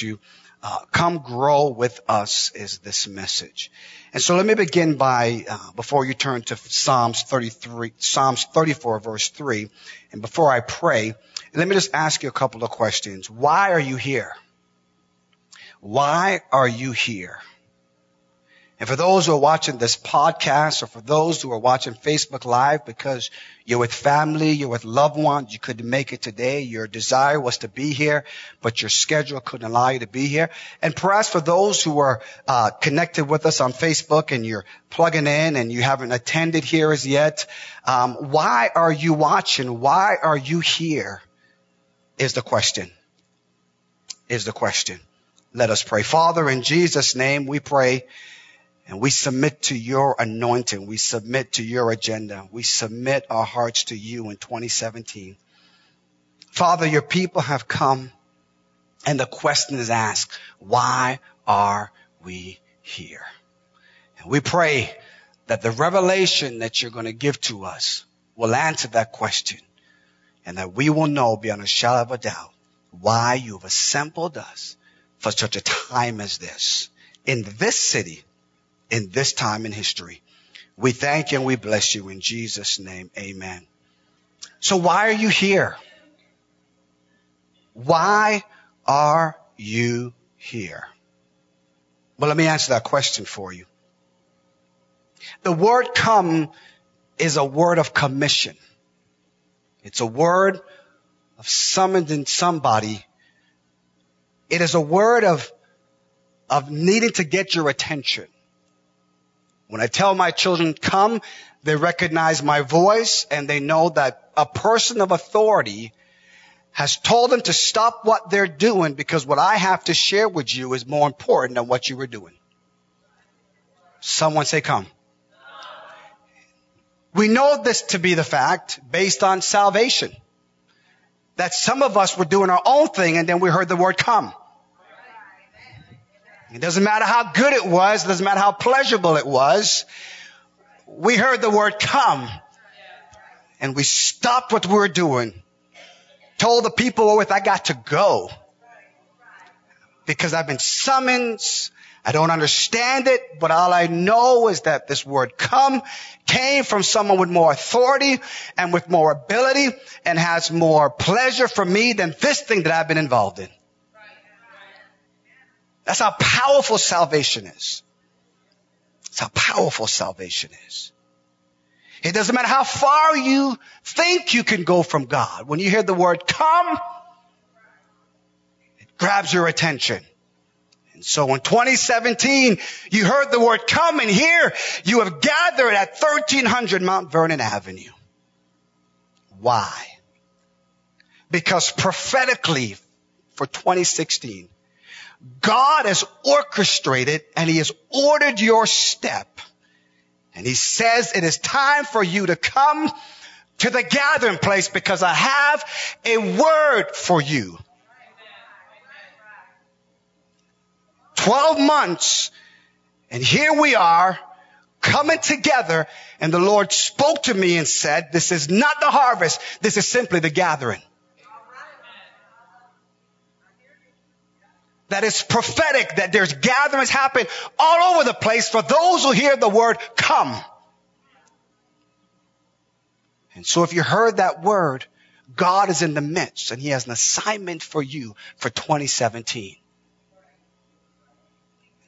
you uh, come grow with us is this message. And so let me begin by, uh, before you turn to Psalms 33, Psalms 34 verse 3, and before I pray, let me just ask you a couple of questions. Why are you here? Why are you here? And for those who are watching this podcast or for those who are watching Facebook Live because you're with family, you're with loved ones, you couldn't make it today, your desire was to be here, but your schedule couldn't allow you to be here. And perhaps for those who are uh, connected with us on Facebook and you're plugging in and you haven't attended here as yet, um, why are you watching? Why are you here? Is the question. Is the question. Let us pray. Father, in Jesus' name, we pray and we submit to your anointing. We submit to your agenda. We submit our hearts to you in 2017. Father, your people have come and the question is asked, why are we here? And we pray that the revelation that you're going to give to us will answer that question and that we will know beyond a shadow of a doubt why you have assembled us for such a time as this in this city in this time in history. We thank you and we bless you in Jesus name. Amen. So why are you here? Why are you here? Well, let me answer that question for you. The word come is a word of commission. It's a word of summoning somebody. It is a word of, of needing to get your attention. When I tell my children come, they recognize my voice and they know that a person of authority has told them to stop what they're doing because what I have to share with you is more important than what you were doing. Someone say come. We know this to be the fact based on salvation. That some of us were doing our own thing and then we heard the word come. It doesn't matter how good it was. It doesn't matter how pleasurable it was. We heard the word come and we stopped what we were doing. Told the people oh, with, I got to go because I've been summoned. I don't understand it, but all I know is that this word come came from someone with more authority and with more ability and has more pleasure for me than this thing that I've been involved in. That's how powerful salvation is. That's how powerful salvation is. It doesn't matter how far you think you can go from God. When you hear the word come, it grabs your attention. And so in 2017, you heard the word come and here you have gathered at 1300 Mount Vernon Avenue. Why? Because prophetically for 2016, God has orchestrated and he has ordered your step. And he says it is time for you to come to the gathering place because I have a word for you. 12 months and here we are coming together and the Lord spoke to me and said, this is not the harvest. This is simply the gathering. That is prophetic, that there's gatherings happen all over the place for those who hear the word come. And so if you heard that word, God is in the midst and he has an assignment for you for 2017.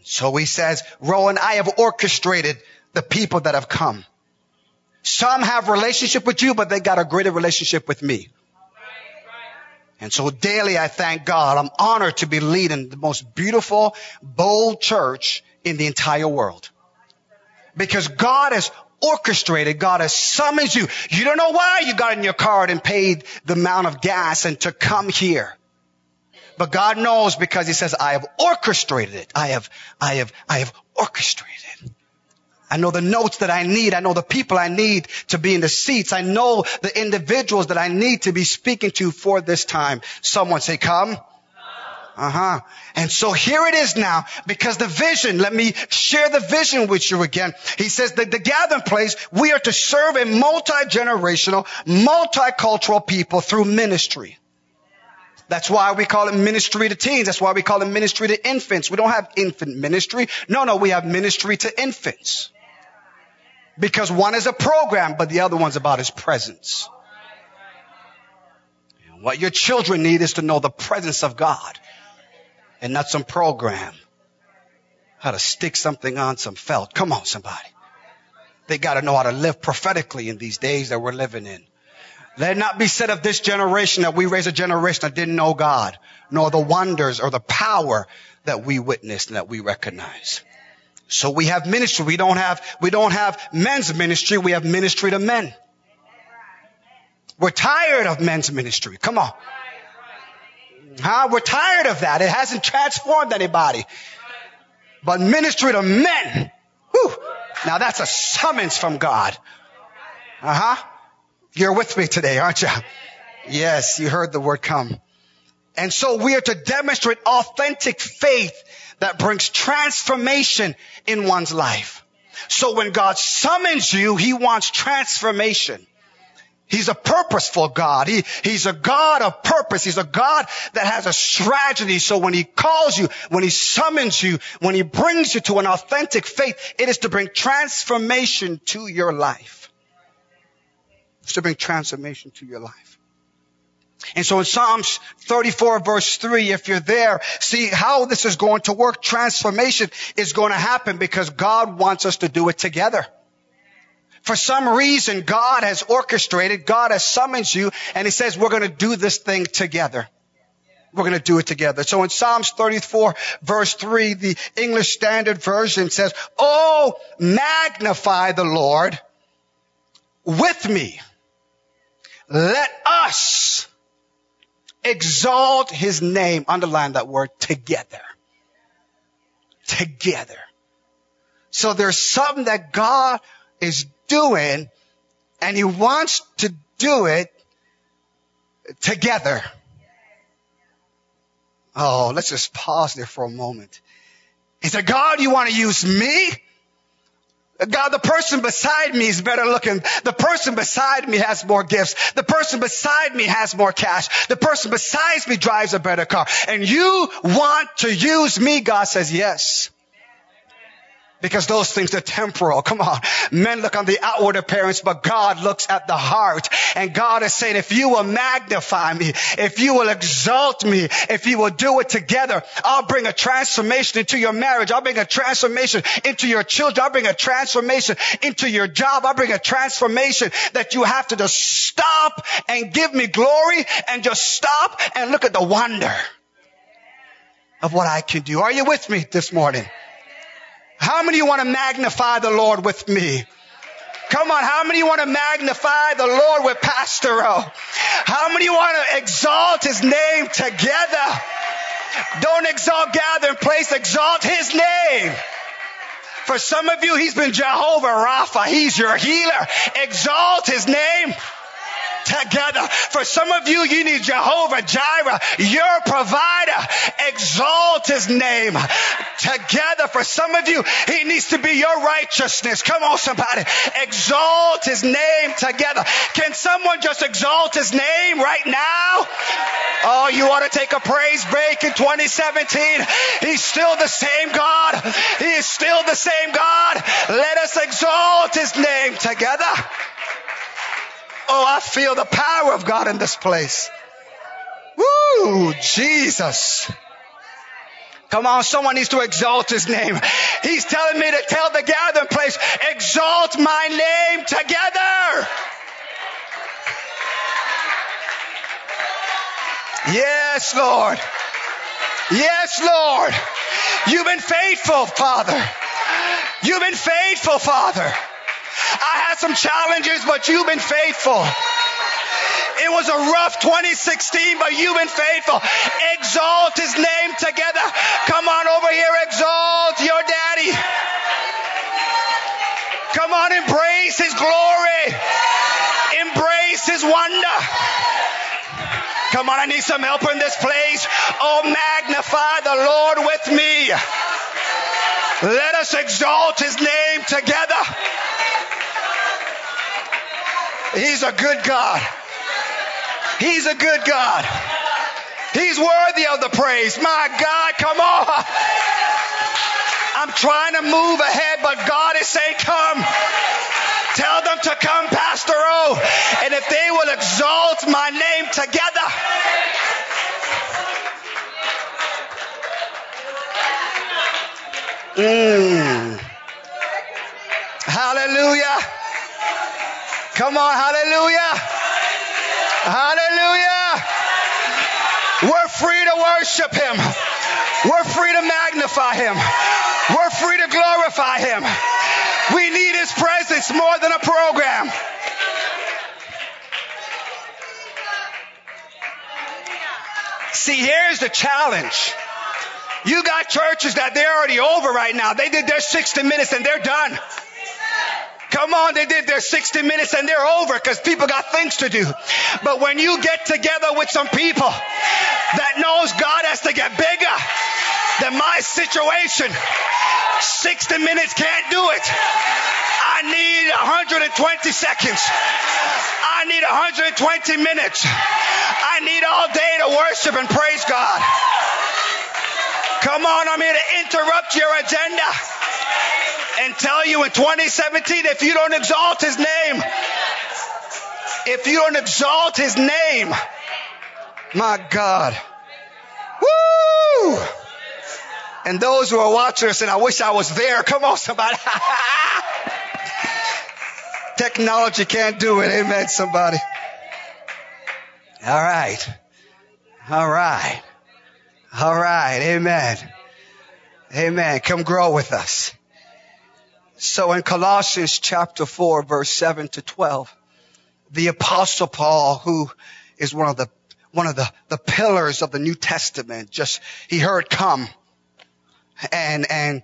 So he says, Rohan, I have orchestrated the people that have come. Some have relationship with you, but they got a greater relationship with me. And so daily I thank God. I'm honored to be leading the most beautiful, bold church in the entire world. Because God has orchestrated, God has summoned you. You don't know why you got in your car and paid the amount of gas and to come here. But God knows because he says, I have orchestrated it. I have, I have, I have orchestrated. I know the notes that I need. I know the people I need to be in the seats. I know the individuals that I need to be speaking to for this time. Someone say, come. Uh-huh. And so here it is now, because the vision, let me share the vision with you again. He says that the gathering place, we are to serve a multi-generational, multicultural people through ministry. That's why we call it ministry to teens. That's why we call it ministry to infants. We don't have infant ministry. No, no, we have ministry to infants. Because one is a program, but the other one's about his presence. What your children need is to know the presence of God and not some program. How to stick something on some felt. Come on, somebody. They got to know how to live prophetically in these days that we're living in. Let it not be said of this generation that we raised a generation that didn't know God, nor the wonders or the power that we witnessed and that we recognize. So we have ministry. We don't have, we don't have men's ministry. We have ministry to men. We're tired of men's ministry. Come on. Huh? We're tired of that. It hasn't transformed anybody. But ministry to men. Whew, now that's a summons from God. Uh huh. You're with me today, aren't you? Yes, you heard the word come. And so we are to demonstrate authentic faith that brings transformation in one's life. So when God summons you, He wants transformation. He's a purposeful God. He, he's a God of purpose. He's a God that has a strategy. So when he calls you, when he summons you, when he brings you to an authentic faith, it is to bring transformation to your life. It's to bring transformation to your life. And so in Psalms 34 verse 3, if you're there, see how this is going to work. Transformation is going to happen because God wants us to do it together. For some reason, God has orchestrated, God has summoned you, and He says, we're going to do this thing together. We're going to do it together. So in Psalms 34 verse 3, the English Standard Version says, Oh, magnify the Lord with me. Let us exalt His name. Underline that word together. Together. So there's something that God is doing and he wants to do it together. Oh, let's just pause there for a moment. He said, God, you want to use me? God, the person beside me is better looking. The person beside me has more gifts. The person beside me has more cash. The person beside me drives a better car. And you want to use me? God says, yes. Because those things are temporal. Come on. Men look on the outward appearance, but God looks at the heart. And God is saying, if you will magnify me, if you will exalt me, if you will do it together, I'll bring a transformation into your marriage. I'll bring a transformation into your children. I'll bring a transformation into your job. I'll bring a transformation that you have to just stop and give me glory and just stop and look at the wonder of what I can do. Are you with me this morning? How many want to magnify the Lord with me? Come on, how many want to magnify the Lord with Pastor O? How many want to exalt his name together? Don't exalt gather in place, exalt his name. For some of you, he's been Jehovah Rapha. He's your healer. Exalt his name together. For some of you, you need Jehovah Jireh, your provider. Exalt his name together. For some of you, he needs to be your righteousness. Come on, somebody. Exalt his name together. Can someone just exalt his name right now? Oh, you want to take a praise break in 2017? He's still the same God. He is still the same God. Let us exalt his name together. Oh, I feel the power of God in this place. Woo, Jesus. Come on, someone needs to exalt his name. He's telling me to tell the gathering place, exalt my name together. Yes, Lord. Yes, Lord. You've been faithful, Father. You've been faithful, Father. I had some challenges, but you've been faithful. It was a rough 2016, but you've been faithful. Exalt his name together. Come on over here, exalt your daddy. Come on, embrace his glory. Embrace his wonder. Come on, I need some help in this place. Oh, magnify the Lord with me. Let us exalt his name together. He's a good God. He's a good God. He's worthy of the praise. My God, come on. I'm trying to move ahead, but God is saying, come. Tell them to come, Pastor O. And if they will exalt my name together, Mm. Hallelujah. Come on, hallelujah. Hallelujah. We're free to worship him. We're free to magnify him. We're free to glorify him. We need his presence more than a program. See, here's the challenge. You got churches that they're already over right now. They did their 60 minutes and they're done. Come on, they did their 60 minutes and they're over because people got things to do. But when you get together with some people that knows God has to get bigger than my situation, 60 minutes can't do it. I need 120 seconds. I need 120 minutes. I need all day to worship and praise God. Come on, I'm here to interrupt your agenda and tell you in 2017 if you don't exalt his name, if you don't exalt his name, my God. Woo! And those who are watching us, and I wish I was there. Come on, somebody. Technology can't do it. Amen, somebody. All right. All right. All right. Amen. Amen. Come grow with us. So in Colossians chapter 4 verse 7 to 12, the apostle Paul, who is one of the, one of the, the pillars of the New Testament, just, he heard come and, and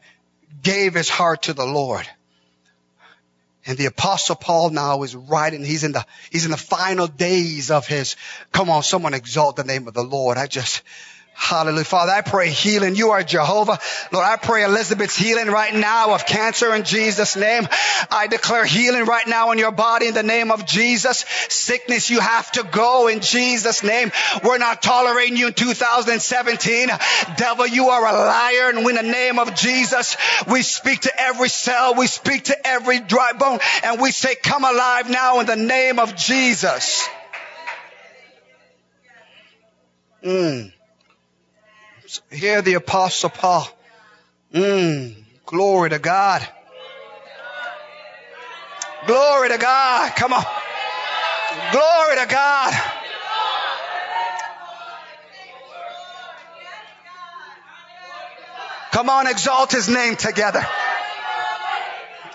gave his heart to the Lord. And the apostle Paul now is writing, he's in the, he's in the final days of his, come on, someone exalt the name of the Lord. I just, Hallelujah. Father, I pray healing. You are Jehovah. Lord, I pray Elizabeth's healing right now of cancer in Jesus' name. I declare healing right now in your body in the name of Jesus. Sickness, you have to go in Jesus' name. We're not tolerating you in 2017. Devil, you are a liar. And in the name of Jesus, we speak to every cell. We speak to every dry bone and we say, come alive now in the name of Jesus. Mm. Hear the apostle Paul. Mm, glory to God. Glory to God. Come on. Glory to God. Come on, exalt his name together.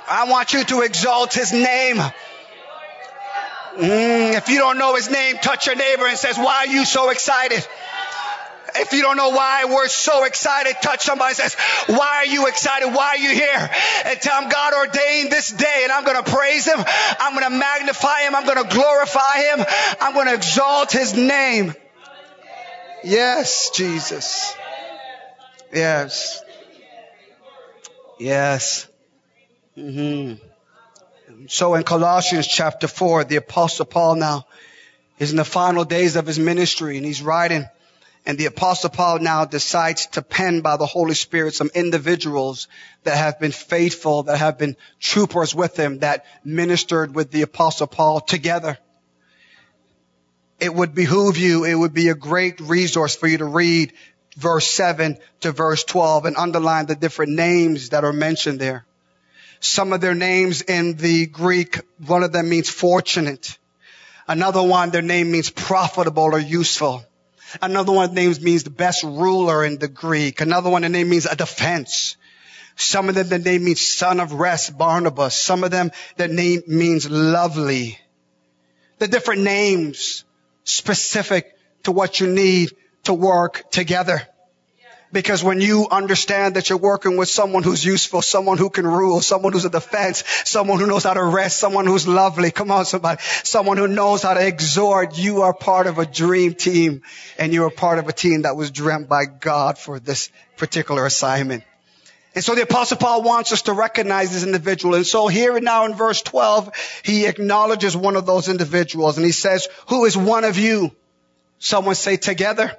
I want you to exalt his name. Mm, if you don't know his name, touch your neighbor and says, why are you so excited? If you don't know why we're so excited, touch somebody says, why are you excited? Why are you here? And tell him God ordained this day and I'm going to praise him. I'm going to magnify him. I'm going to glorify him. I'm going to exalt his name. Yes, Jesus. Yes. Yes. Mm-hmm. So in Colossians chapter 4, the apostle Paul now is in the final days of his ministry and he's writing and the apostle Paul now decides to pen by the Holy Spirit some individuals that have been faithful, that have been troopers with him, that ministered with the apostle Paul together. It would behoove you, it would be a great resource for you to read verse 7 to verse 12 and underline the different names that are mentioned there. Some of their names in the Greek, one of them means fortunate. Another one, their name means profitable or useful. Another one names means the best ruler in the Greek. Another one the name means a defense. Some of them the name means son of rest, Barnabas. Some of them the name means lovely. The different names specific to what you need to work together. Because when you understand that you're working with someone who's useful, someone who can rule, someone who's a defense, someone who knows how to rest, someone who's lovely, come on somebody, someone who knows how to exhort, you are part of a dream team and you are part of a team that was dreamt by God for this particular assignment. And so the apostle Paul wants us to recognize this individual. And so here and now in verse 12, he acknowledges one of those individuals and he says, who is one of you? Someone say together.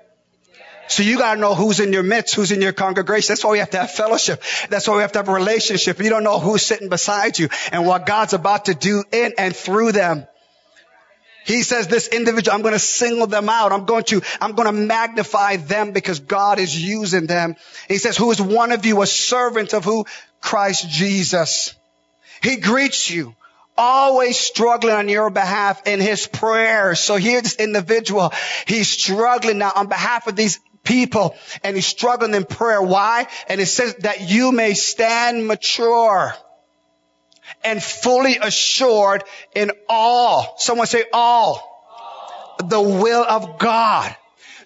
So you gotta know who's in your midst, who's in your congregation. That's why we have to have fellowship. That's why we have to have a relationship. You don't know who's sitting beside you and what God's about to do in and through them. He says this individual, I'm going to single them out. I'm going to, I'm going to magnify them because God is using them. He says, who is one of you a servant of who? Christ Jesus. He greets you always struggling on your behalf in his prayers. So here's this individual. He's struggling now on behalf of these people and he's struggling in prayer. Why? And it says that you may stand mature and fully assured in all. Someone say all. all. The will of God.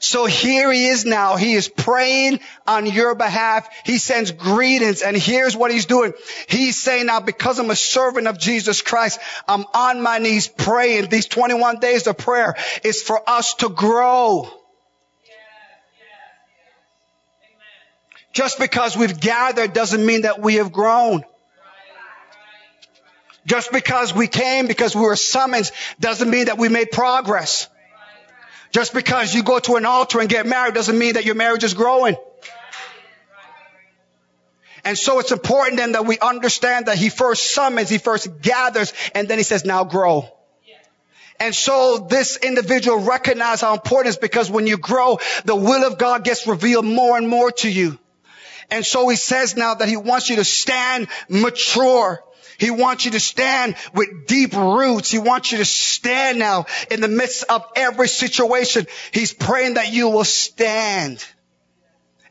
So here he is now. He is praying on your behalf. He sends greetings and here's what he's doing. He's saying now because I'm a servant of Jesus Christ, I'm on my knees praying. These 21 days of prayer is for us to grow. Just because we've gathered doesn't mean that we have grown. Just because we came because we were summoned doesn't mean that we made progress. Just because you go to an altar and get married doesn't mean that your marriage is growing. And so it's important then that we understand that he first summons, he first gathers, and then he says, now grow. And so this individual recognizes how important it is because when you grow, the will of God gets revealed more and more to you. And so he says now that he wants you to stand mature. He wants you to stand with deep roots. He wants you to stand now in the midst of every situation. He's praying that you will stand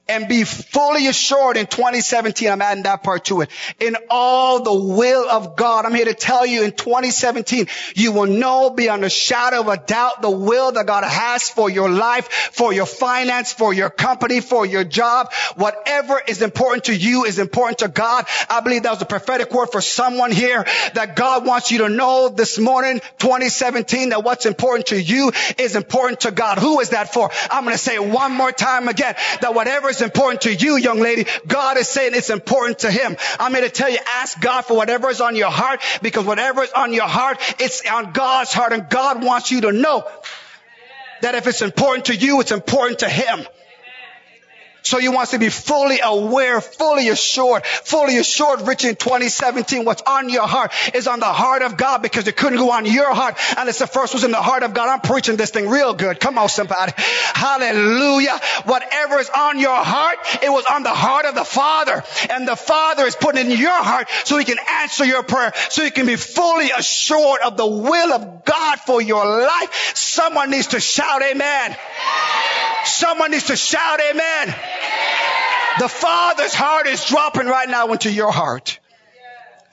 and be fully assured in 2017. I'm adding that part to it. In all the will of God. I'm here to tell you in 2017, you will know beyond a shadow of a doubt the will that God has for your life, for your finance, for your company, for your job. Whatever is important to you is important to God. I believe that was a prophetic word for someone here that God wants you to know this morning, 2017, that what's important to you is important to God. Who is that for? I'm going to say it one more time again, that whatever is important to you, young lady, God is saying it's important to him. I'm here to tell you, ask God for whatever is on your heart because whatever is on your heart, it's on God's heart and God wants you to know that if it's important to you, it's important to him. So you want to be fully aware, fully assured, fully assured, rich in 2017. What's on your heart is on the heart of God because it couldn't go on your heart unless the first was in the heart of God. I'm preaching this thing real good. Come on, somebody. Hallelujah. Whatever is on your heart, it was on the heart of the Father. And the Father is putting in your heart so he can answer your prayer, so you can be fully assured of the will of God for your life. Someone needs to shout amen. Someone needs to shout amen. The Father's heart is dropping right now into your heart.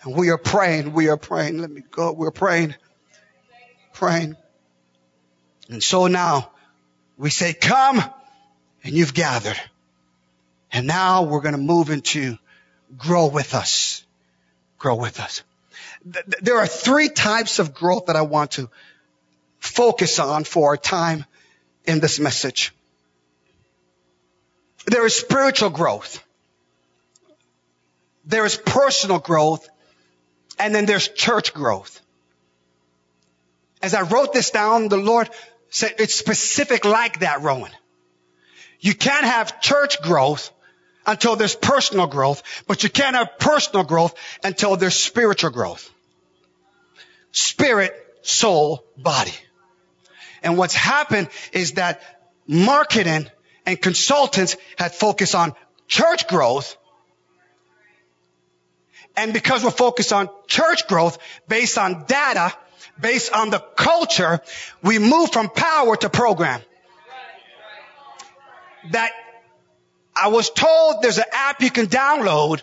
And we are praying. We are praying. Let me go. We're praying. Praying. And so now we say, come and you've gathered. And now we're going to move into grow with us. Grow with us. There are three types of growth that I want to focus on for our time in this message. There is spiritual growth. There is personal growth. And then there's church growth. As I wrote this down, the Lord said it's specific like that, Rohan. You can't have church growth until there's personal growth, but you can't have personal growth until there's spiritual growth. Spirit, soul, body. And what's happened is that marketing and consultants had focused on church growth. And because we're focused on church growth based on data, based on the culture, we move from power to program. That I was told there's an app you can download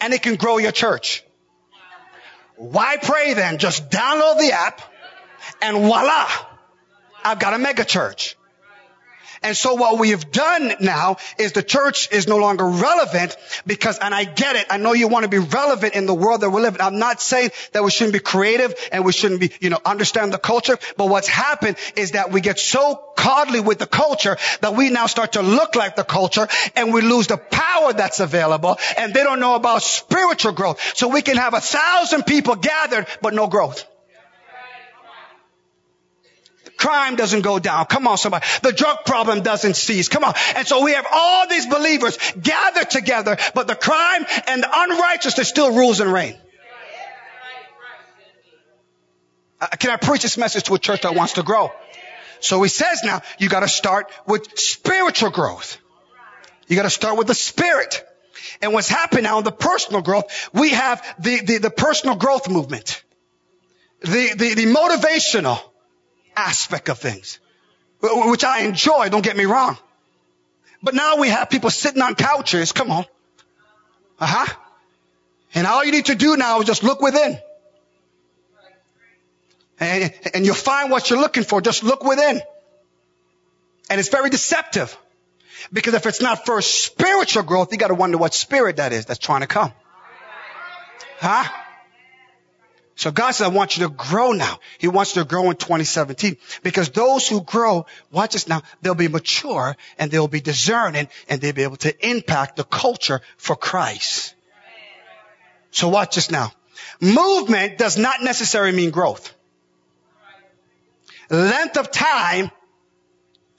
and it can grow your church. Why pray then? Just download the app and voila, I've got a mega church. And so what we have done now is the church is no longer relevant because, and I get it, I know you want to be relevant in the world that we live in. I'm not saying that we shouldn't be creative and we shouldn't be, you know, understand the culture, but what's happened is that we get so coddly with the culture that we now start to look like the culture and we lose the power that's available and they don't know about spiritual growth. So we can have a thousand people gathered, but no growth. Crime doesn't go down. Come on, somebody. The drug problem doesn't cease. Come on. And so we have all these believers gathered together, but the crime and the unrighteousness still rules and reign. Uh, can I preach this message to a church that wants to grow? So he says now, you gotta start with spiritual growth. You gotta start with the spirit. And what's happened now in the personal growth, we have the, the, the personal growth movement. The, the, the motivational aspect of things, which I enjoy, don't get me wrong. But now we have people sitting on couches, come on. Uh huh. And all you need to do now is just look within. And, and you'll find what you're looking for. Just look within. And it's very deceptive. Because if it's not first spiritual growth, you gotta wonder what spirit that is that's trying to come. Huh? So God said, I want you to grow now. He wants you to grow in 2017 because those who grow, watch this now, they'll be mature and they'll be discerning and they'll be able to impact the culture for Christ. So watch this now. Movement does not necessarily mean growth. Length of time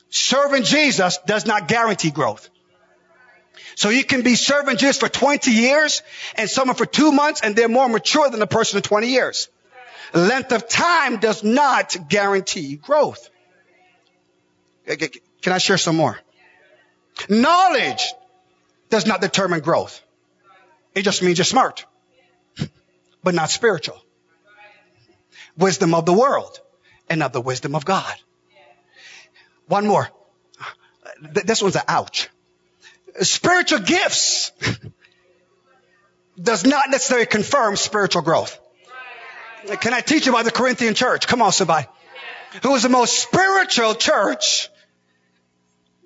serving Jesus does not guarantee growth. So you can be serving Jesus for 20 years and someone for two months and they're more mature than the person in 20 years. Length of time does not guarantee growth. Can I share some more? Knowledge does not determine growth. It just means you're smart, but not spiritual. Wisdom of the world and of the wisdom of God. One more. This one's an ouch. Spiritual gifts does not necessarily confirm spiritual growth. Can I teach you about the Corinthian church? Come on, somebody. Who was the most spiritual church,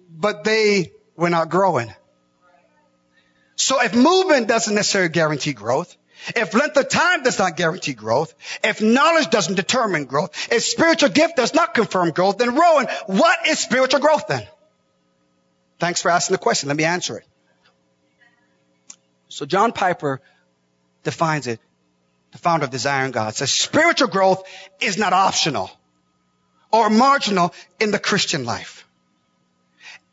but they were not growing. So if movement doesn't necessarily guarantee growth, if length of time does not guarantee growth, if knowledge doesn't determine growth, if spiritual gift does not confirm growth, then Rohan, what is spiritual growth then? Thanks for asking the question. Let me answer it. So John Piper defines it, the founder of Desiring God, says spiritual growth is not optional or marginal in the Christian life.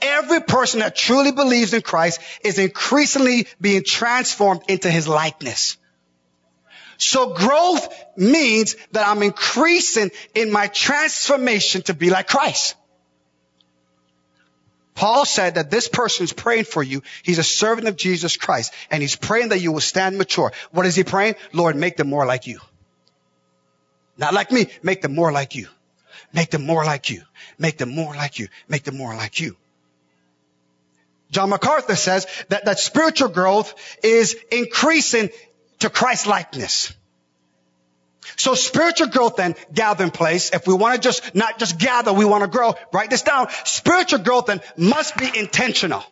Every person that truly believes in Christ is increasingly being transformed into his likeness. So growth means that I'm increasing in my transformation to be like Christ. Paul said that this person is praying for you. He's a servant of Jesus Christ and he's praying that you will stand mature. What is he praying? Lord, make them more like you. Not like me. Make them more like you. Make them more like you. Make them more like you. Make them more like you. John MacArthur says that, that spiritual growth is increasing to Christ likeness. So spiritual growth and gathering place. If we want to just not just gather, we want to grow. Write this down. Spiritual growth then must be intentional.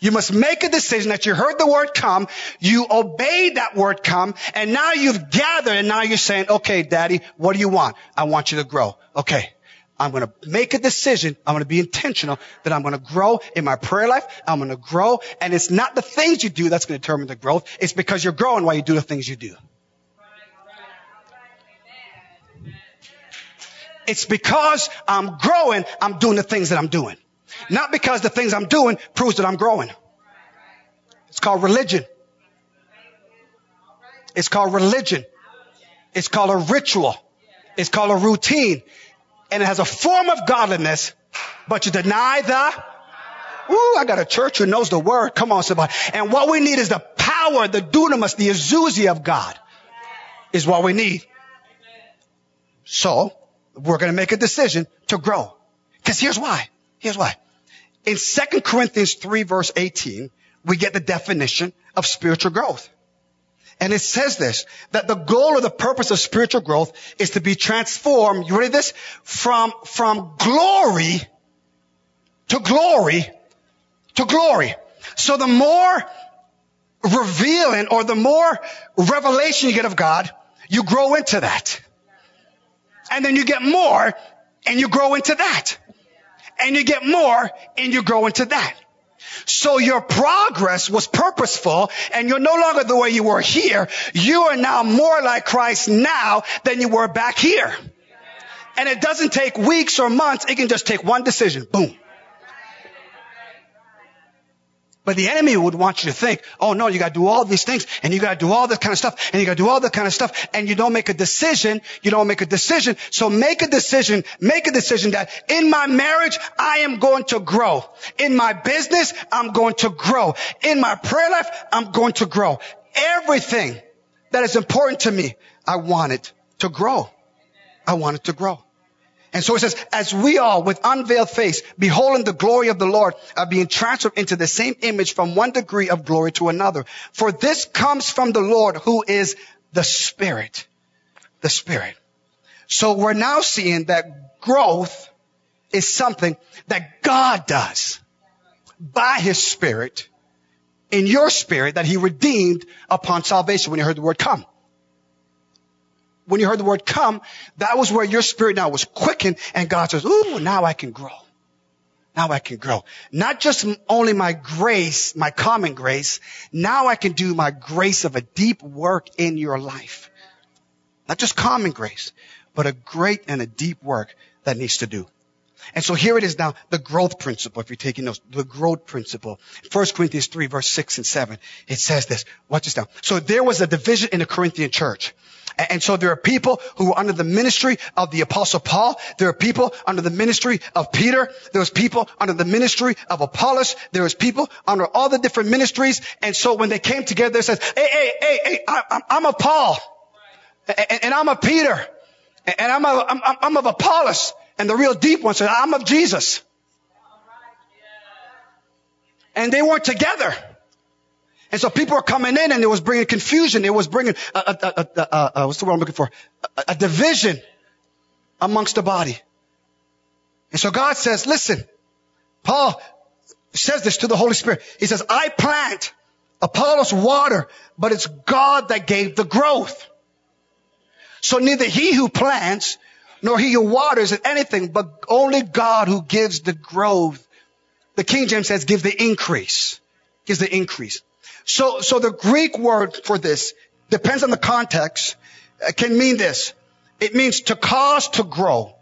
You must make a decision that you heard the word come, you obeyed that word come, and now you've gathered and now you're saying, okay, daddy, what do you want? I want you to grow. Okay. I'm going to make a decision. I'm going to be intentional that I'm going to grow in my prayer life. I'm going to grow. And it's not the things you do that's going to determine the growth. It's because you're growing while you do the things you do. It's because I'm growing, I'm doing the things that I'm doing. Not because the things I'm doing proves that I'm growing. It's called religion. It's called religion. It's called a ritual. It's called a routine and it has a form of godliness, but you deny the Ooh, I got a church who knows the word. Come on, somebody. And what we need is the power, the dunamis, the exousia of God is what we need. So, we're going to make a decision to grow. Because here's why. Here's why. In 2 Corinthians 3 verse 18, we get the definition of spiritual growth. And it says this, that the goal or the purpose of spiritual growth is to be transformed, you ready this? From, from glory to glory to glory. So the more revealing or the more revelation you get of God, you grow into that. And then you get more and you grow into that. And you get more and you grow into that. So your progress was purposeful and you're no longer the way you were here. You are now more like Christ now than you were back here. And it doesn't take weeks or months. It can just take one decision. Boom. But the enemy would want you to think, oh no, you gotta do all these things and you gotta do all this kind of stuff and you gotta do all that kind of stuff and you don't make a decision. You don't make a decision. So make a decision, make a decision that in my marriage, I am going to grow. In my business, I'm going to grow. In my prayer life, I'm going to grow. Everything that is important to me, I want it to grow. I want it to grow. And so it says, as we all with unveiled face, beholding the glory of the Lord, are being transferred into the same image from one degree of glory to another. For this comes from the Lord who is the Spirit. The Spirit. So we're now seeing that growth is something that God does by His Spirit in your spirit that He redeemed upon salvation when you heard the word come when you heard the word come, that was where your spirit now was quickened and God says, ooh, now I can grow. Now I can grow. Not just only my grace, my common grace. Now I can do my grace of a deep work in your life. Not just common grace, but a great and a deep work that needs to do. And so here it is now, the growth principle, if you're taking notes, the growth principle. 1 Corinthians 3 verse 6 and 7, it says this. Watch this now. So there was a division in the Corinthian church. And so there are people who are under the ministry of the apostle Paul. There are people under the ministry of Peter. There's people under the ministry of Apollos. There's people under all the different ministries. And so when they came together, they said, hey, hey, hey, hey, I, am a Paul. And, and, I'm a Peter. And I'm, a, I'm, I'm of Apollos. And the real deep one said, I'm of Jesus. And they weren't together. And so people were coming in and it was bringing confusion. It was bringing, a, a, a, a what's the word I'm looking for? A, division amongst the body. And so God says, listen, Paul says this to the Holy Spirit. He says, I plant, Apollos water, but it's God that gave the growth. So neither he who plants nor he who waters is anything, but only God who gives the growth. The King James says, give the increase. Gives the increase. So, so the Greek word for this depends on the context. Can mean this. It means to cause to grow.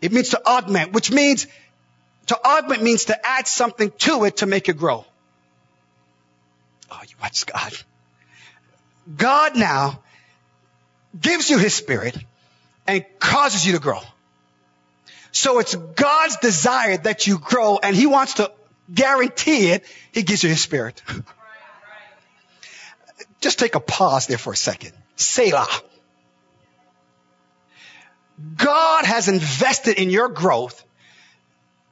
It means to augment, which means to augment means to add something to it to make it grow. Oh, you watch God. God now gives you his spirit and causes you to grow. So it's God's desire that you grow and he wants to guarantee it. He gives you his spirit. Just take a pause there for a second. Selah. God has invested in your growth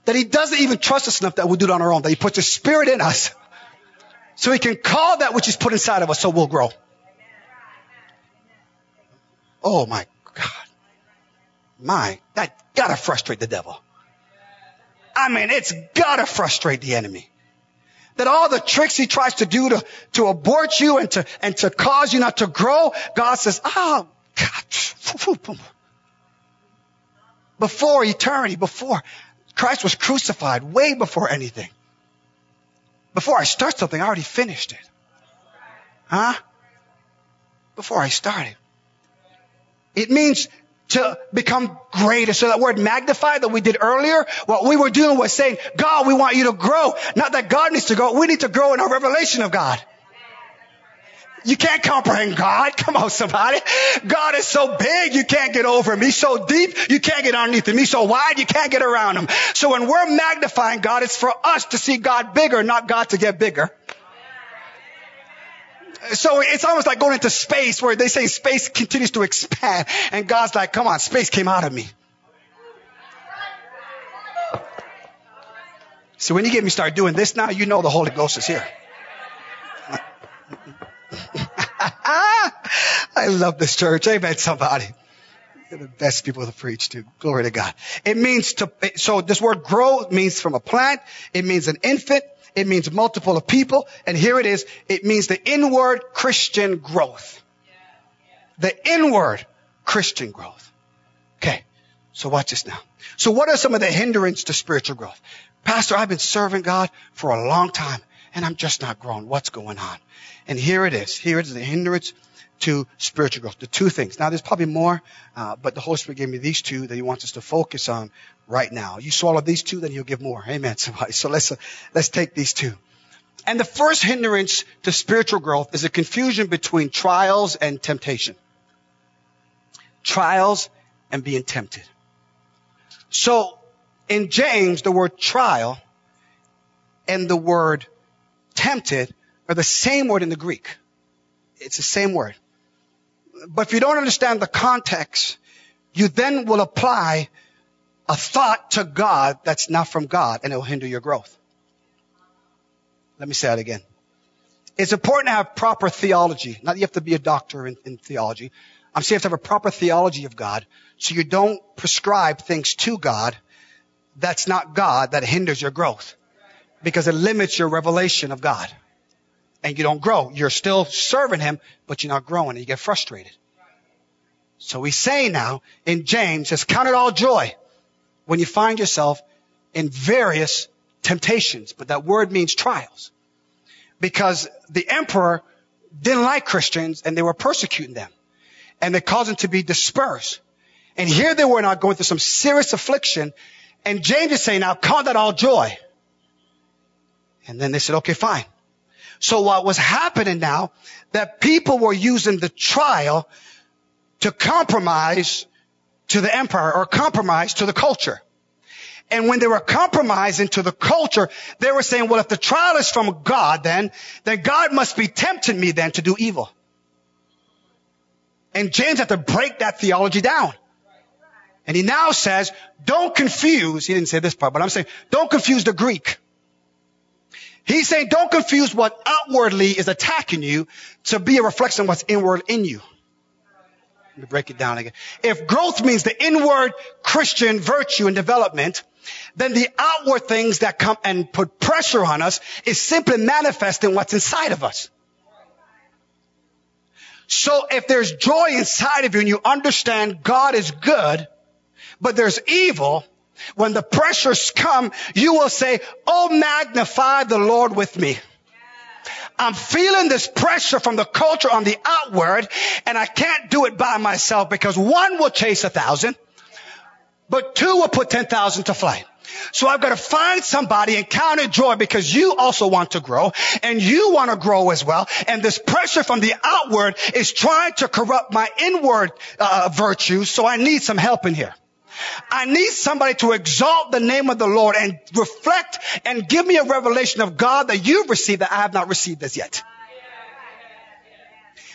that he doesn't even trust us enough that we'll do it on our own, that he puts his spirit in us so he can call that which is put inside of us so we'll grow. Oh my God. My, that gotta frustrate the devil. I mean, it's gotta frustrate the enemy that all the tricks he tries to do to, to abort you and to, and to cause you not to grow, God says, oh, God. Before eternity, before Christ was crucified, way before anything. Before I start something, I already finished it. Huh? Before I started. It means to become greater. So that word magnify that we did earlier, what we were doing was saying, God, we want you to grow. Not that God needs to grow. We need to grow in our revelation of God. You can't comprehend God. Come on, somebody. God is so big, you can't get over him. He's so deep, you can't get underneath him. He's so wide, you can't get around him. So when we're magnifying God, it's for us to see God bigger, not God to get bigger so it's almost like going into space where they say space continues to expand and God's like, come on, space came out of me. So when you get me start doing this now, you know the Holy Ghost is here. I love this church. Amen, somebody. They're the best people to preach to. Glory to God. It means to, so this word grow means from a plant. It means an infant. It means multiple of people. And here it is. It means the inward Christian growth. The inward Christian growth. Okay. So watch this now. So what are some of the hindrance to spiritual growth? Pastor, I've been serving God for a long time and I'm just not growing. What's going on? And here it is. Here is the hindrance to spiritual growth. The two things. Now, there's probably more, uh, but the Holy Spirit gave me these two that He wants us to focus on right now. You swallow these two, then He'll give more. Amen. Somebody. So let's uh, let's take these two. And the first hindrance to spiritual growth is a confusion between trials and temptation. Trials and being tempted. So in James, the word trial and the word tempted are the same word in the Greek. It's the same word. But if you don't understand the context, you then will apply a thought to God that's not from God and it will hinder your growth. Let me say that again. It's important to have proper theology. Not that you have to be a doctor in, in theology. I'm saying you have to have a proper theology of God so you don't prescribe things to God that's not God that hinders your growth because it limits your revelation of God and you don't grow. You're still serving him, but you're not growing and you get frustrated. So he's saying now in James, just count it all joy when you find yourself in various temptations, but that word means trials. Because the emperor didn't like Christians and they were persecuting them and they caused them to be dispersed. And here they were now going through some serious affliction and James is saying, now count that all joy. And then they said, okay, fine. So what was happening now, that people were using the trial to compromise to the empire or compromise to the culture. And when they were compromising to the culture, they were saying, well, if the trial is from God, then, then God must be tempting me then to do evil. And James had to break that theology down. And he now says, don't confuse, he didn't say this part, but I'm saying, don't confuse the Greek. He's saying don't confuse what outwardly is attacking you to be a reflection of what's inward in you. Let me break it down again. If growth means the inward Christian virtue and development, then the outward things that come and put pressure on us is simply manifesting what's inside of us. So if there's joy inside of you and you understand God is good, but there's evil, when the pressures come, you will say, Oh, magnify the Lord with me. I'm feeling this pressure from the culture on the outward and I can't do it by myself because one will chase a thousand, but two will put 10,000 to flight. So I've got to find somebody and count it joy because you also want to grow and you want to grow as well. And this pressure from the outward is trying to corrupt my inward uh, virtues. So I need some help in here. I need somebody to exalt the name of the Lord and reflect and give me a revelation of God that you've received that I have not received as yet.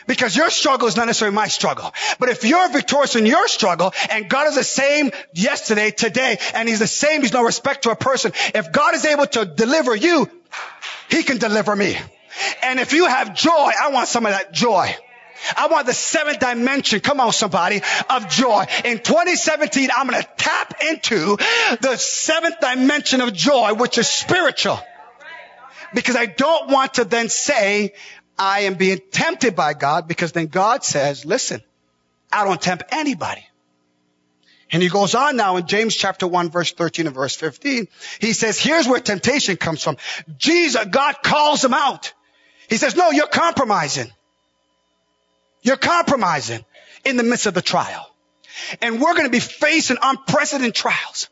Because your struggle is not necessarily my struggle. But if you're victorious in your struggle and God is the same yesterday, today, and He's the same, He's no respect to a person. If God is able to deliver you, He can deliver me. And if you have joy, I want some of that joy. I want the seventh dimension, come on somebody, of joy. In 2017, I'm going to tap into the seventh dimension of joy, which is spiritual. Because I don't want to then say, I am being tempted by God, because then God says, listen, I don't tempt anybody. And he goes on now in James chapter 1 verse 13 and verse 15. He says, here's where temptation comes from. Jesus, God calls him out. He says, no, you're compromising. You're compromising in the midst of the trial. And we're going to be facing unprecedented trials.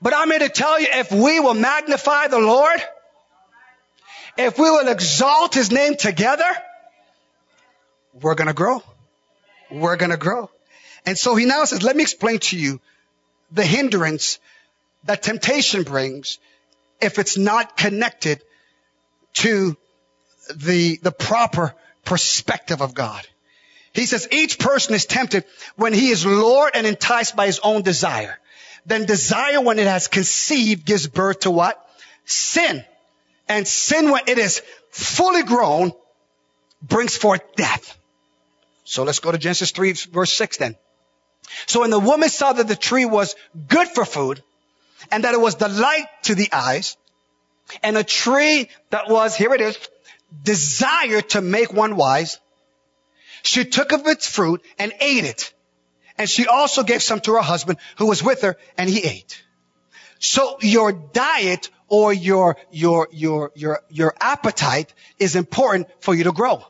But I'm here to tell you, if we will magnify the Lord, if we will exalt His name together, we're going to grow. We're going to grow. And so he now says, let me explain to you the hindrance that temptation brings if it's not connected to the, the proper perspective of God. He says each person is tempted when he is lured and enticed by his own desire. Then desire when it has conceived gives birth to what? Sin. And sin when it is fully grown brings forth death. So let's go to Genesis 3 verse 6 then. So when the woman saw that the tree was good for food and that it was delight to the eyes and a tree that was, here it is, desire to make one wise, she took of its fruit and ate it. And she also gave some to her husband who was with her and he ate. So your diet or your, your, your, your, your appetite is important for you to grow.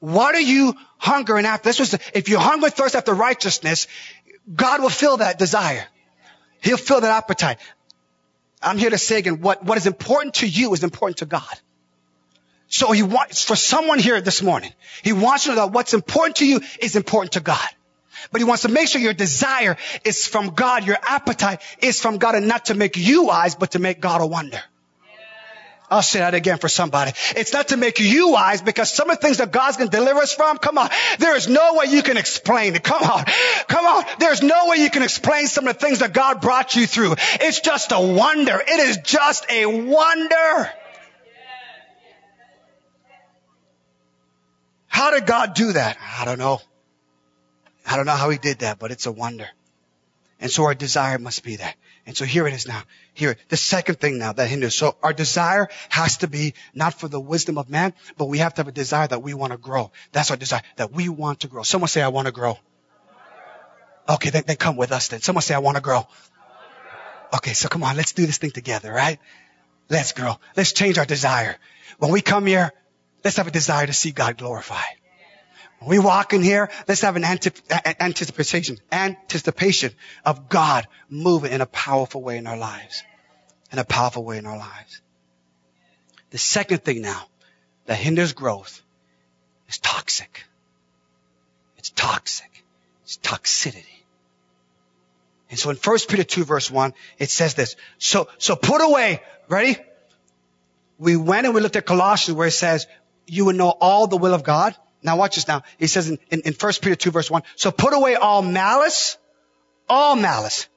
What are you hungering after? This was, the, if you hunger and thirst after righteousness, God will fill that desire. He'll fill that appetite. I'm here to say again, what, what is important to you is important to God. So he wants, for someone here this morning, he wants to know that what's important to you is important to God. But he wants to make sure your desire is from God, your appetite is from God and not to make you wise, but to make God a wonder. I'll say that again for somebody. It's not to make you wise because some of the things that God's going to deliver us from, come on, there is no way you can explain it. Come on. Come on. There's no way you can explain some of the things that God brought you through. It's just a wonder. It is just a wonder. How did God do that? I don't know. I don't know how he did that, but it's a wonder. And so our desire must be that. And so here it is now. Here, the second thing now that hinders. So our desire has to be not for the wisdom of man, but we have to have a desire that we want to grow. That's our desire, that we want to grow. Someone say, I want to grow. Okay, then, then come with us then. Someone say, I want to grow. Okay, so come on, let's do this thing together, right? Let's grow. Let's change our desire. When we come here, let's have a desire to see God glorified. When we walk in here, let's have an anticipation, anticipation of God moving in a powerful way in our lives. In a powerful way in our lives. The second thing now that hinders growth is toxic. It's toxic. It's toxicity. And so in 1 Peter 2 verse 1, it says this. So, so put away, ready? We went and we looked at Colossians where it says, you would know all the will of God. Now watch this now. He says in, in, in 1 Peter 2 verse 1, so put away all malice, all malice,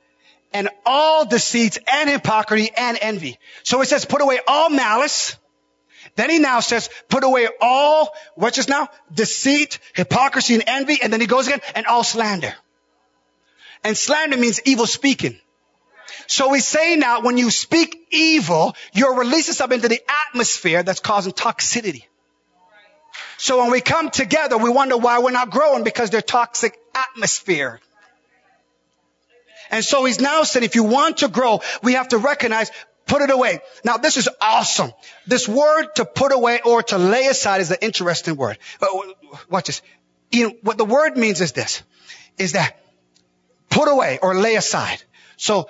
and all deceits and hypocrisy and envy. So it says put away all malice. Then he now says put away all, watch this now, deceit, hypocrisy and envy. And then he goes again, and all slander. And slander means evil speaking. So we say now when you speak evil, you're releasing something into the atmosphere that's causing toxicity. So when we come together, we wonder why we're not growing because they're toxic atmosphere. And so he's now saying if you want to grow, we have to recognize, put it away. Now this is awesome. This word to put away or to lay aside is an interesting word. But Watch this. You know, what the word means is this, is that put away or lay aside. So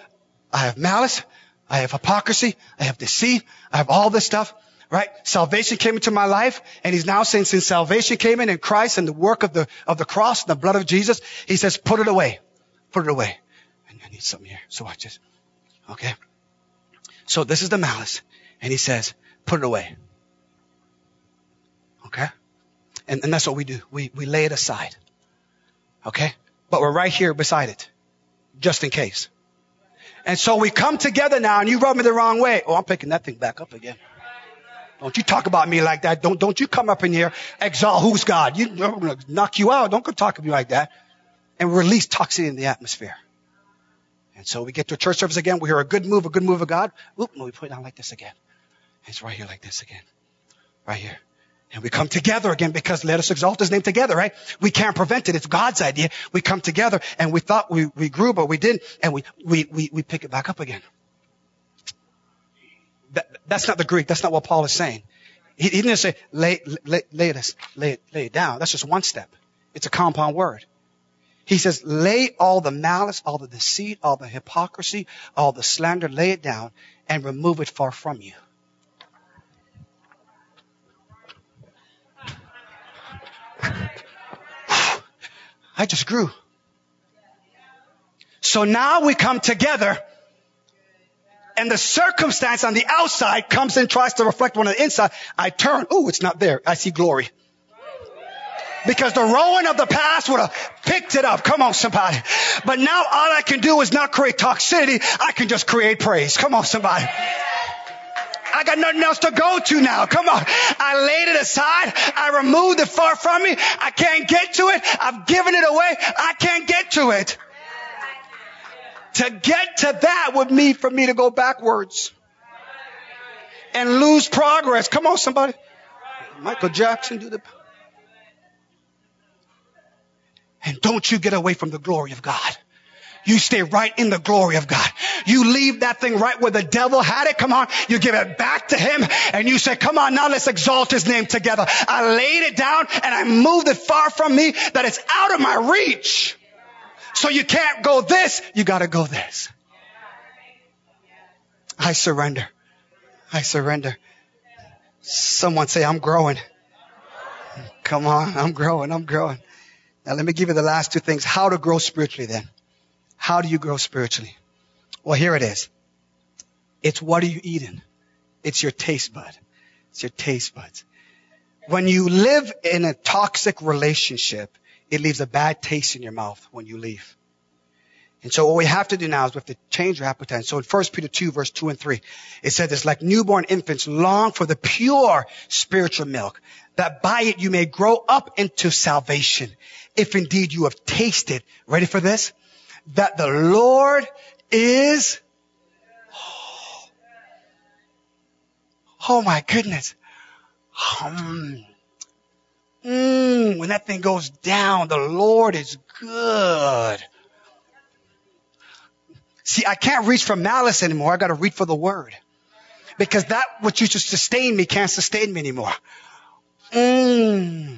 I have malice, I have hypocrisy, I have deceit, I have all this stuff right? Salvation came into my life, and he's now saying since salvation came in in Christ and the work of the, of the cross and the blood of Jesus, he says, put it away. Put it away. And I need something here. So watch this. Okay. So this is the malice. And he says, put it away. Okay. And, and that's what we do. We, we lay it aside. Okay. But we're right here beside it. Just in case. And so we come together now and you rub me the wrong way. Oh, I'm picking that thing back up again. Don't you talk about me like that. Don't, don't you come up in here, exalt who's God. You, I'm going to knock you out. Don't come talk to me like that. And release toxin in the atmosphere. And so we get to a church service again. We hear a good move, a good move of God. Oop, we put it down like this again. It's right here like this again. Right here. And we come together again because let us exalt his name together, right? We can't prevent it. It's God's idea. We come together and we thought we, we grew, but we didn't. And we, we, we, we pick it back up again. That, that's not the Greek. That's not what Paul is saying. He, he didn't say lay, lay, lay, it, lay, it, lay it down. That's just one step. It's a compound word. He says, lay all the malice, all the deceit, all the hypocrisy, all the slander, lay it down and remove it far from you. I just grew. So now we come together and the circumstance on the outside comes and tries to reflect one on the inside, I turn, oh, it's not there. I see glory. Because the Rohan of the past would have picked it up. Come on, somebody. But now all I can do is not create toxicity. I can just create praise. Come on, somebody. I got nothing else to go to now. Come on. I laid it aside. I removed it far from me. I can't get to it. I've given it away. I can't get to it. To get to that would mean for me to go backwards and lose progress. Come on, somebody. Michael Jackson do the. And don't you get away from the glory of God. You stay right in the glory of God. You leave that thing right where the devil had it. Come on. You give it back to him and you say, come on, now let's exalt his name together. I laid it down and I moved it far from me that it's out of my reach. So you can't go this. You got to go this. I surrender. I surrender. Someone say, I'm growing. Come on. I'm growing. I'm growing. Now let me give you the last two things. How to grow spiritually then. How do you grow spiritually? Well, here it is. It's what are you eating? It's your taste bud. It's your taste buds. When you live in a toxic relationship, it leaves a bad taste in your mouth when you leave. And so what we have to do now is we have to change our appetite. So in 1 Peter 2 verse 2 and 3, it says it's like newborn infants long for the pure spiritual milk, that by it you may grow up into salvation, if indeed you have tasted, ready for this? That the Lord is, oh, oh my goodness. Mm, when that thing goes down, the Lord is good. See, I can't reach for malice anymore. I got to reach for the word. Because that which used to sustain me can't sustain me anymore. Mmm.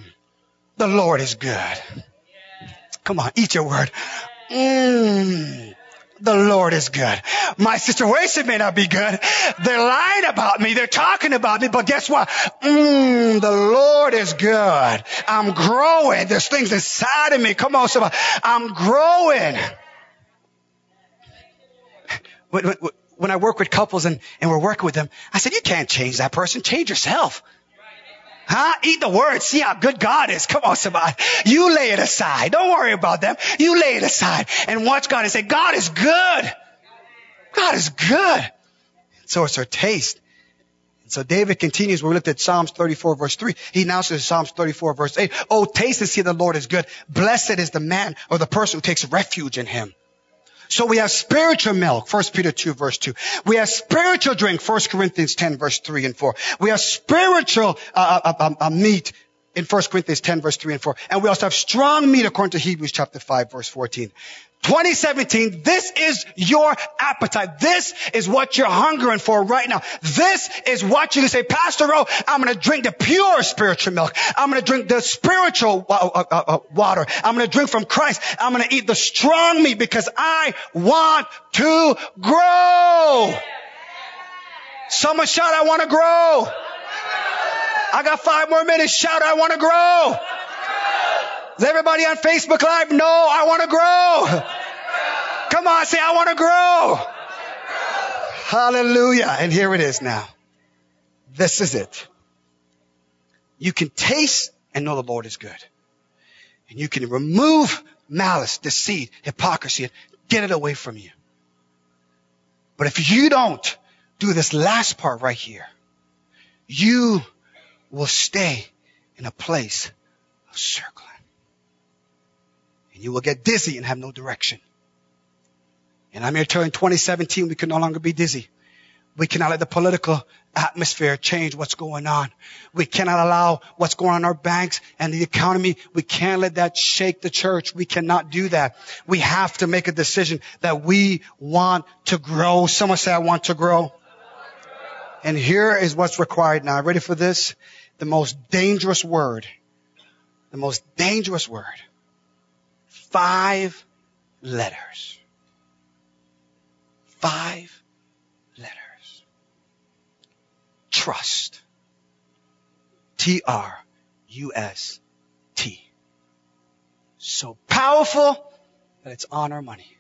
The Lord is good. Come on, eat your word. Mmm. The Lord is good. My situation may not be good. They're lying about me. They're talking about me, but guess what? Mmm, the Lord is good. I'm growing. There's things inside of me. Come on, somebody. I'm growing. When, when, when I work with couples and, and we're working with them, I said, you can't change that person. Change yourself. Huh? Eat the word. See how good God is. Come on, somebody. You lay it aside. Don't worry about them. You lay it aside and watch God and say, God is good. God is good. So it's our taste. And so David continues. We looked at Psalms 34 verse 3. He now says Psalms 34 verse 8. Oh, taste and see the Lord is good. Blessed is the man or the person who takes refuge in him. So we have spiritual milk, 1 Peter 2 verse 2. We have spiritual drink, 1 Corinthians 10 verse 3 and 4. We have spiritual uh, uh, uh, uh meat in 1 Corinthians 10 verse 3 and 4. And we also have strong meat according to Hebrews chapter 5 verse 14. 2017, this is your appetite. This is what you're hungering for right now. This is what you can say, Pastor Ro, I'm going to drink the pure spiritual milk. I'm going to drink the spiritual uh, uh, uh water. I'm going to drink from Christ. I'm going to eat the strong meat because I want to grow. Someone shout, I want to grow. I got five more minutes. Shout, I want to grow. Is everybody on Facebook Live? No, I want to grow. Come on, say, I want to grow. Hallelujah. And here it is now. This is it. You can taste and know the Lord is good. And you can remove malice, deceit, hypocrisy, and get it away from you. But if you don't do this last part right here, you will stay in a place of circling and you will get dizzy and have no direction. And I'm here to tell you in 2017 we can no longer be dizzy. We cannot let the political atmosphere change what's going on. We cannot allow what's going on in our banks and the economy. We can't let that shake the church. We cannot do that. We have to make a decision that we want to grow. Someone say, I want to grow. And here is what's required now. Ready for this? The most dangerous word. The most dangerous word Five letters. Five letters. Trust. T-R-U-S-T. So powerful that it's on our money.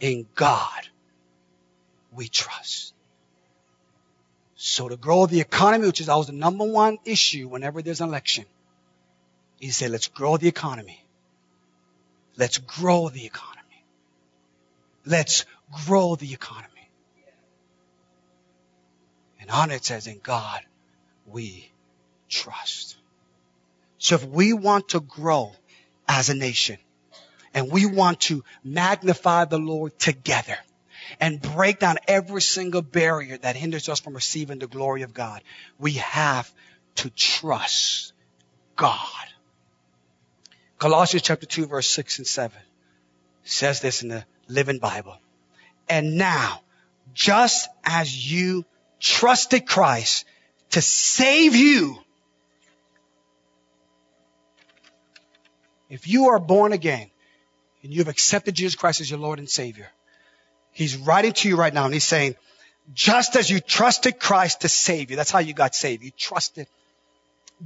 In God we trust. So to grow the economy, which is always the number one issue whenever there's an election, he said, let's grow the economy. Let's grow the economy. Let's grow the economy. And on it says, in God we trust. So if we want to grow as a nation and we want to magnify the Lord together and break down every single barrier that hinders us from receiving the glory of God, we have to trust God. Colossians chapter 2 verse 6 and 7 says this in the Living Bible. And now, just as you trusted Christ to save you, if you are born again and you have accepted Jesus Christ as your Lord and Savior, He's writing to you right now and He's saying, just as you trusted Christ to save you, that's how you got saved. You trusted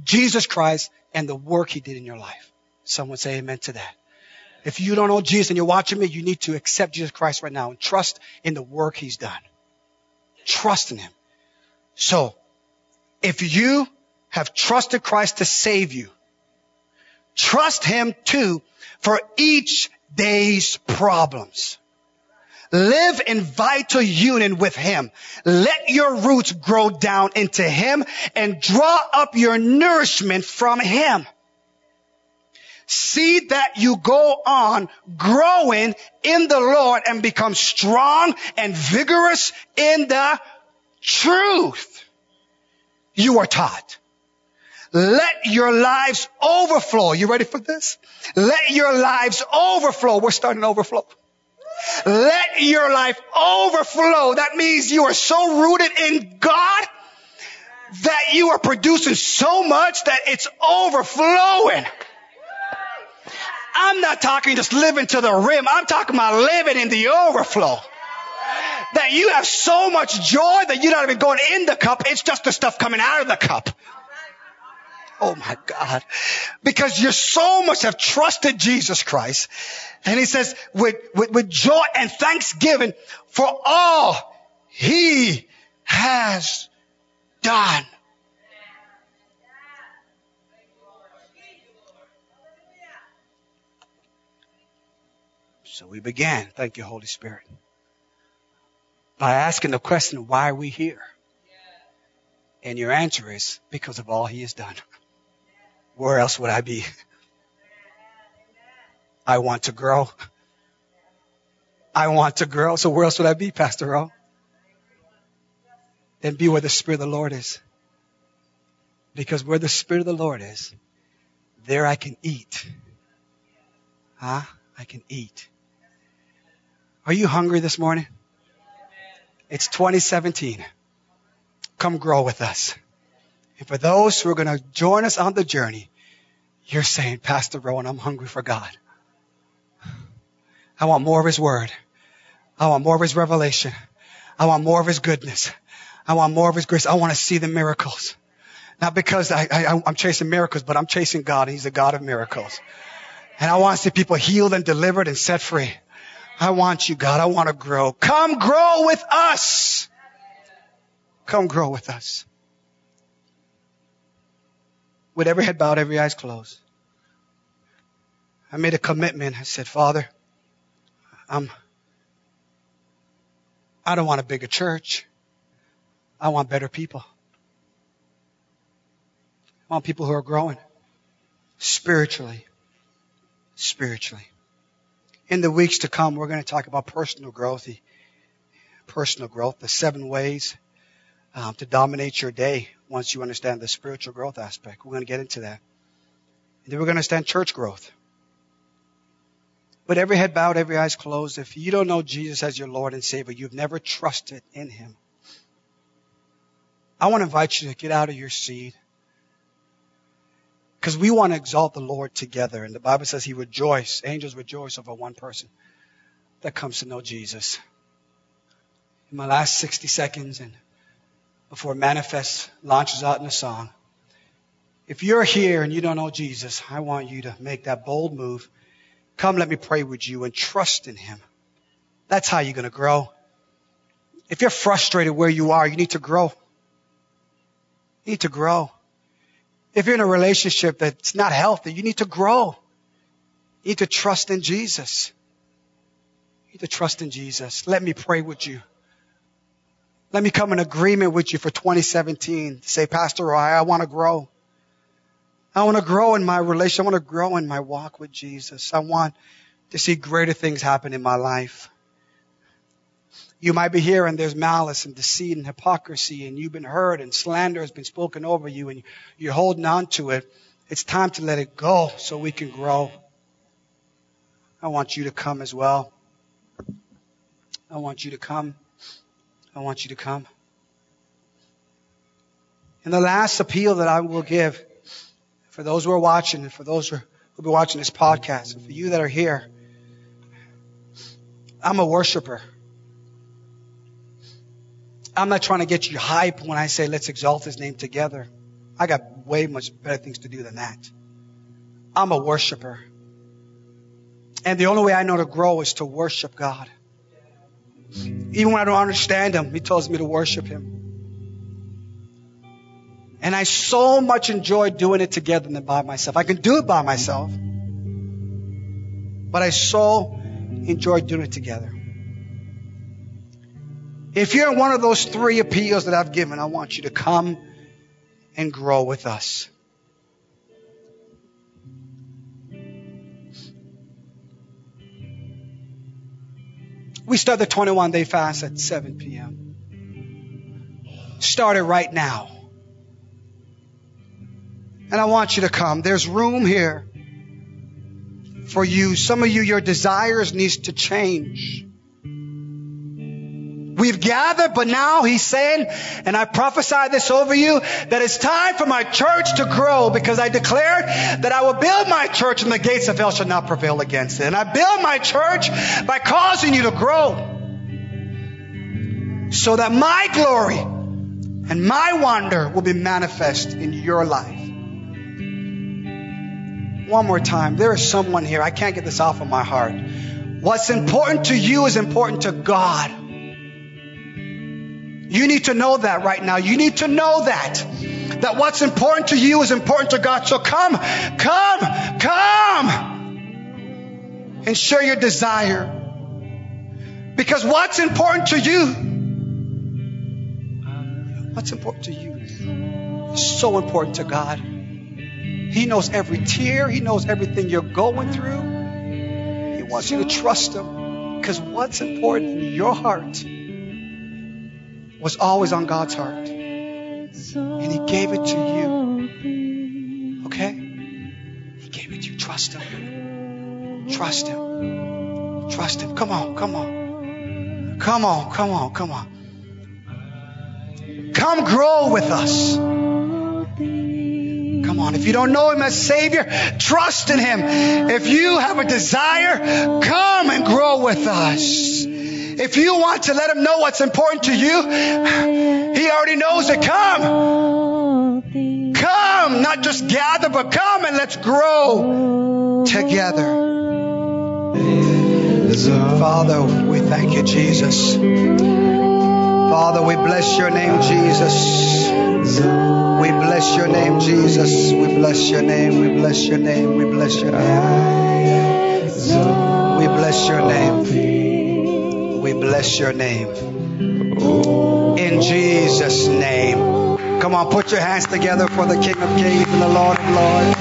Jesus Christ and the work He did in your life. Someone say amen to that. If you don't know Jesus and you're watching me, you need to accept Jesus Christ right now and trust in the work He's done. Trust in Him. So, if you have trusted Christ to save you, trust Him too for each day's problems. Live in vital union with Him. Let your roots grow down into Him and draw up your nourishment from Him. See that you go on growing in the Lord and become strong and vigorous in the truth you are taught. Let your lives overflow. You ready for this? Let your lives overflow. We're starting to overflow. Let your life overflow. That means you are so rooted in God that you are producing so much that it's overflowing. I'm not talking just living to the rim. I'm talking about living in the overflow. That you have so much joy that you're not even going in the cup. It's just the stuff coming out of the cup. Oh my God. Because you so much have trusted Jesus Christ. And he says, with, with, with joy and thanksgiving for all he has done. So we began, thank you, Holy Spirit, by asking the question, why are we here? And your answer is, because of all he has done. Where else would I be? I want to grow. I want to grow. So where else would I be, Pastor O? Then be where the Spirit of the Lord is. Because where the Spirit of the Lord is, there I can eat. Huh? I can eat. Are you hungry this morning? It's 2017. Come grow with us. And for those who are going to join us on the journey, you're saying, Pastor Rohan, I'm hungry for God. I want more of His Word. I want more of His revelation. I want more of His goodness. I want more of His grace. I want to see the miracles. Not because I, I, I'm chasing miracles, but I'm chasing God. He's the God of miracles. And I want to see people healed and delivered and set free. I want you, God. I want to grow. Come grow with us. Come grow with us. With every head bowed, every eyes closed. I made a commitment. I said, Father, I'm, I don't want a bigger church. I want better people. I want people who are growing spiritually. Spiritually in the weeks to come, we're going to talk about personal growth, the personal growth, the seven ways um, to dominate your day once you understand the spiritual growth aspect. We're going to get into that. And then we're going to understand church growth. But every head bowed, every eyes closed. If you don't know Jesus as your Lord and Savior, you've never trusted in Him. I want to invite you to get out of your seat because we want to exalt the Lord together. And the Bible says he rejoice, angels rejoice over one person that comes to know Jesus. In my last 60 seconds and before Manifest launches out in a song, if you're here and you don't know Jesus, I want you to make that bold move. Come, let me pray with you and trust in him. That's how you're going to grow. If you're frustrated where you are, you need to grow. You need to grow. If you're in a relationship that's not healthy, you need to grow. You need to trust in Jesus. You need to trust in Jesus. Let me pray with you. Let me come in agreement with you for 2017. Say, Pastor, I, I want to grow. I want to grow in my relation. I want to grow in my walk with Jesus. I want to see greater things happen in my life. You might be here and there's malice and deceit and hypocrisy and you've been hurt and slander has been spoken over you and you're holding on to it It's time to let it go so we can grow. I want you to come as well. I want you to come. I want you to come. And the last appeal that I will give for those who are watching and for those who will be watching this podcast, and for you that are here, I'm a worshiper. I'm not trying to get you hype when I say let's exalt his name together. I got way much better things to do than that. I'm a worshiper. And the only way I know to grow is to worship God. Even when I don't understand Him, He tells me to worship Him. And I so much enjoy doing it together than by myself. I can do it by myself, but I so enjoy doing it together. If you're one of those three appeals that I've given, I want you to come and grow with us. We start the 21 day fast at 7 p.m. Start it right now. And I want you to come. There's room here for you. Some of you, your desires needs to change. We've gathered, but now he's saying, and I prophesy this over you, that it's time for my church to grow because I declared that I will build my church and the gates of hell shall not prevail against it. And I build my church by causing you to grow so that my glory and my wonder will be manifest in your life. One more time. There is someone here. I can't get this off of my heart. What's important to you is important to God. You need to know that right now. You need to know that. That what's important to you is important to God. So come, come, come and share your desire. Because what's important to you, what's important to you is so important to God. He knows every tear. He knows everything you're going through. He wants you to trust Him. Because what's important in your heart was always on God's heart. And He gave it to you. Okay? He gave it to you. Trust Him. Trust Him. Trust Him. Come on, come on. Come on, come on, come on. Come grow with us. Come on. If you don't know Him as Savior, trust in Him. If you have a desire, come and grow with us. If you want to let him know what's important to you, he already knows it. Come. Come. Not just gather, but come and let's grow together. Father, we thank you, Jesus. Father, we bless your name, Jesus. We bless your name, Jesus. We bless your name. We bless your name. We bless your name. We bless your name. Bless your name. In Jesus' name. Come on, put your hands together for the King of Kings and the Lord of Lords.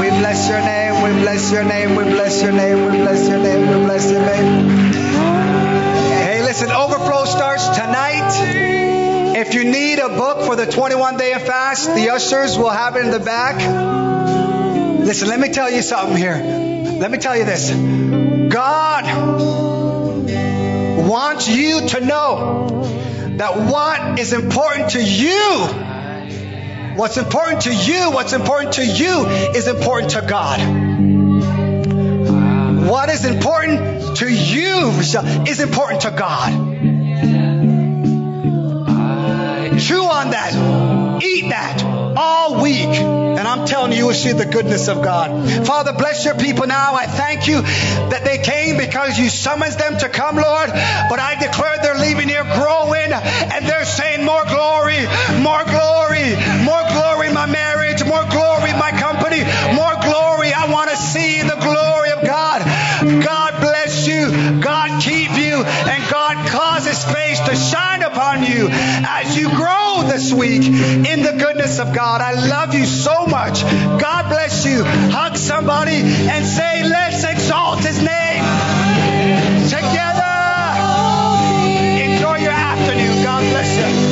We bless your name. We bless your name. We bless your name. We bless your name. We bless your name. Hey, listen, overflow starts tonight. If you need a book for the 21 day fast, the ushers will have it in the back. Listen, let me tell you something here. Let me tell you this. God wants you to know that what is important to you, what's important to you, what's important to you is important to God. What is important to you is important to God. Chew on that. Eat that all week. And I'm telling you, you will see the goodness of God. Father, bless your people now. I thank you that they came because you summoned them to come, Lord. But I declare they're leaving here growing and they're saying more glory, more glory, you as you grow this week in the goodness of God. I love you so much. God bless you. Hug somebody and say, let's exalt his name together. Enjoy your afternoon. God bless you.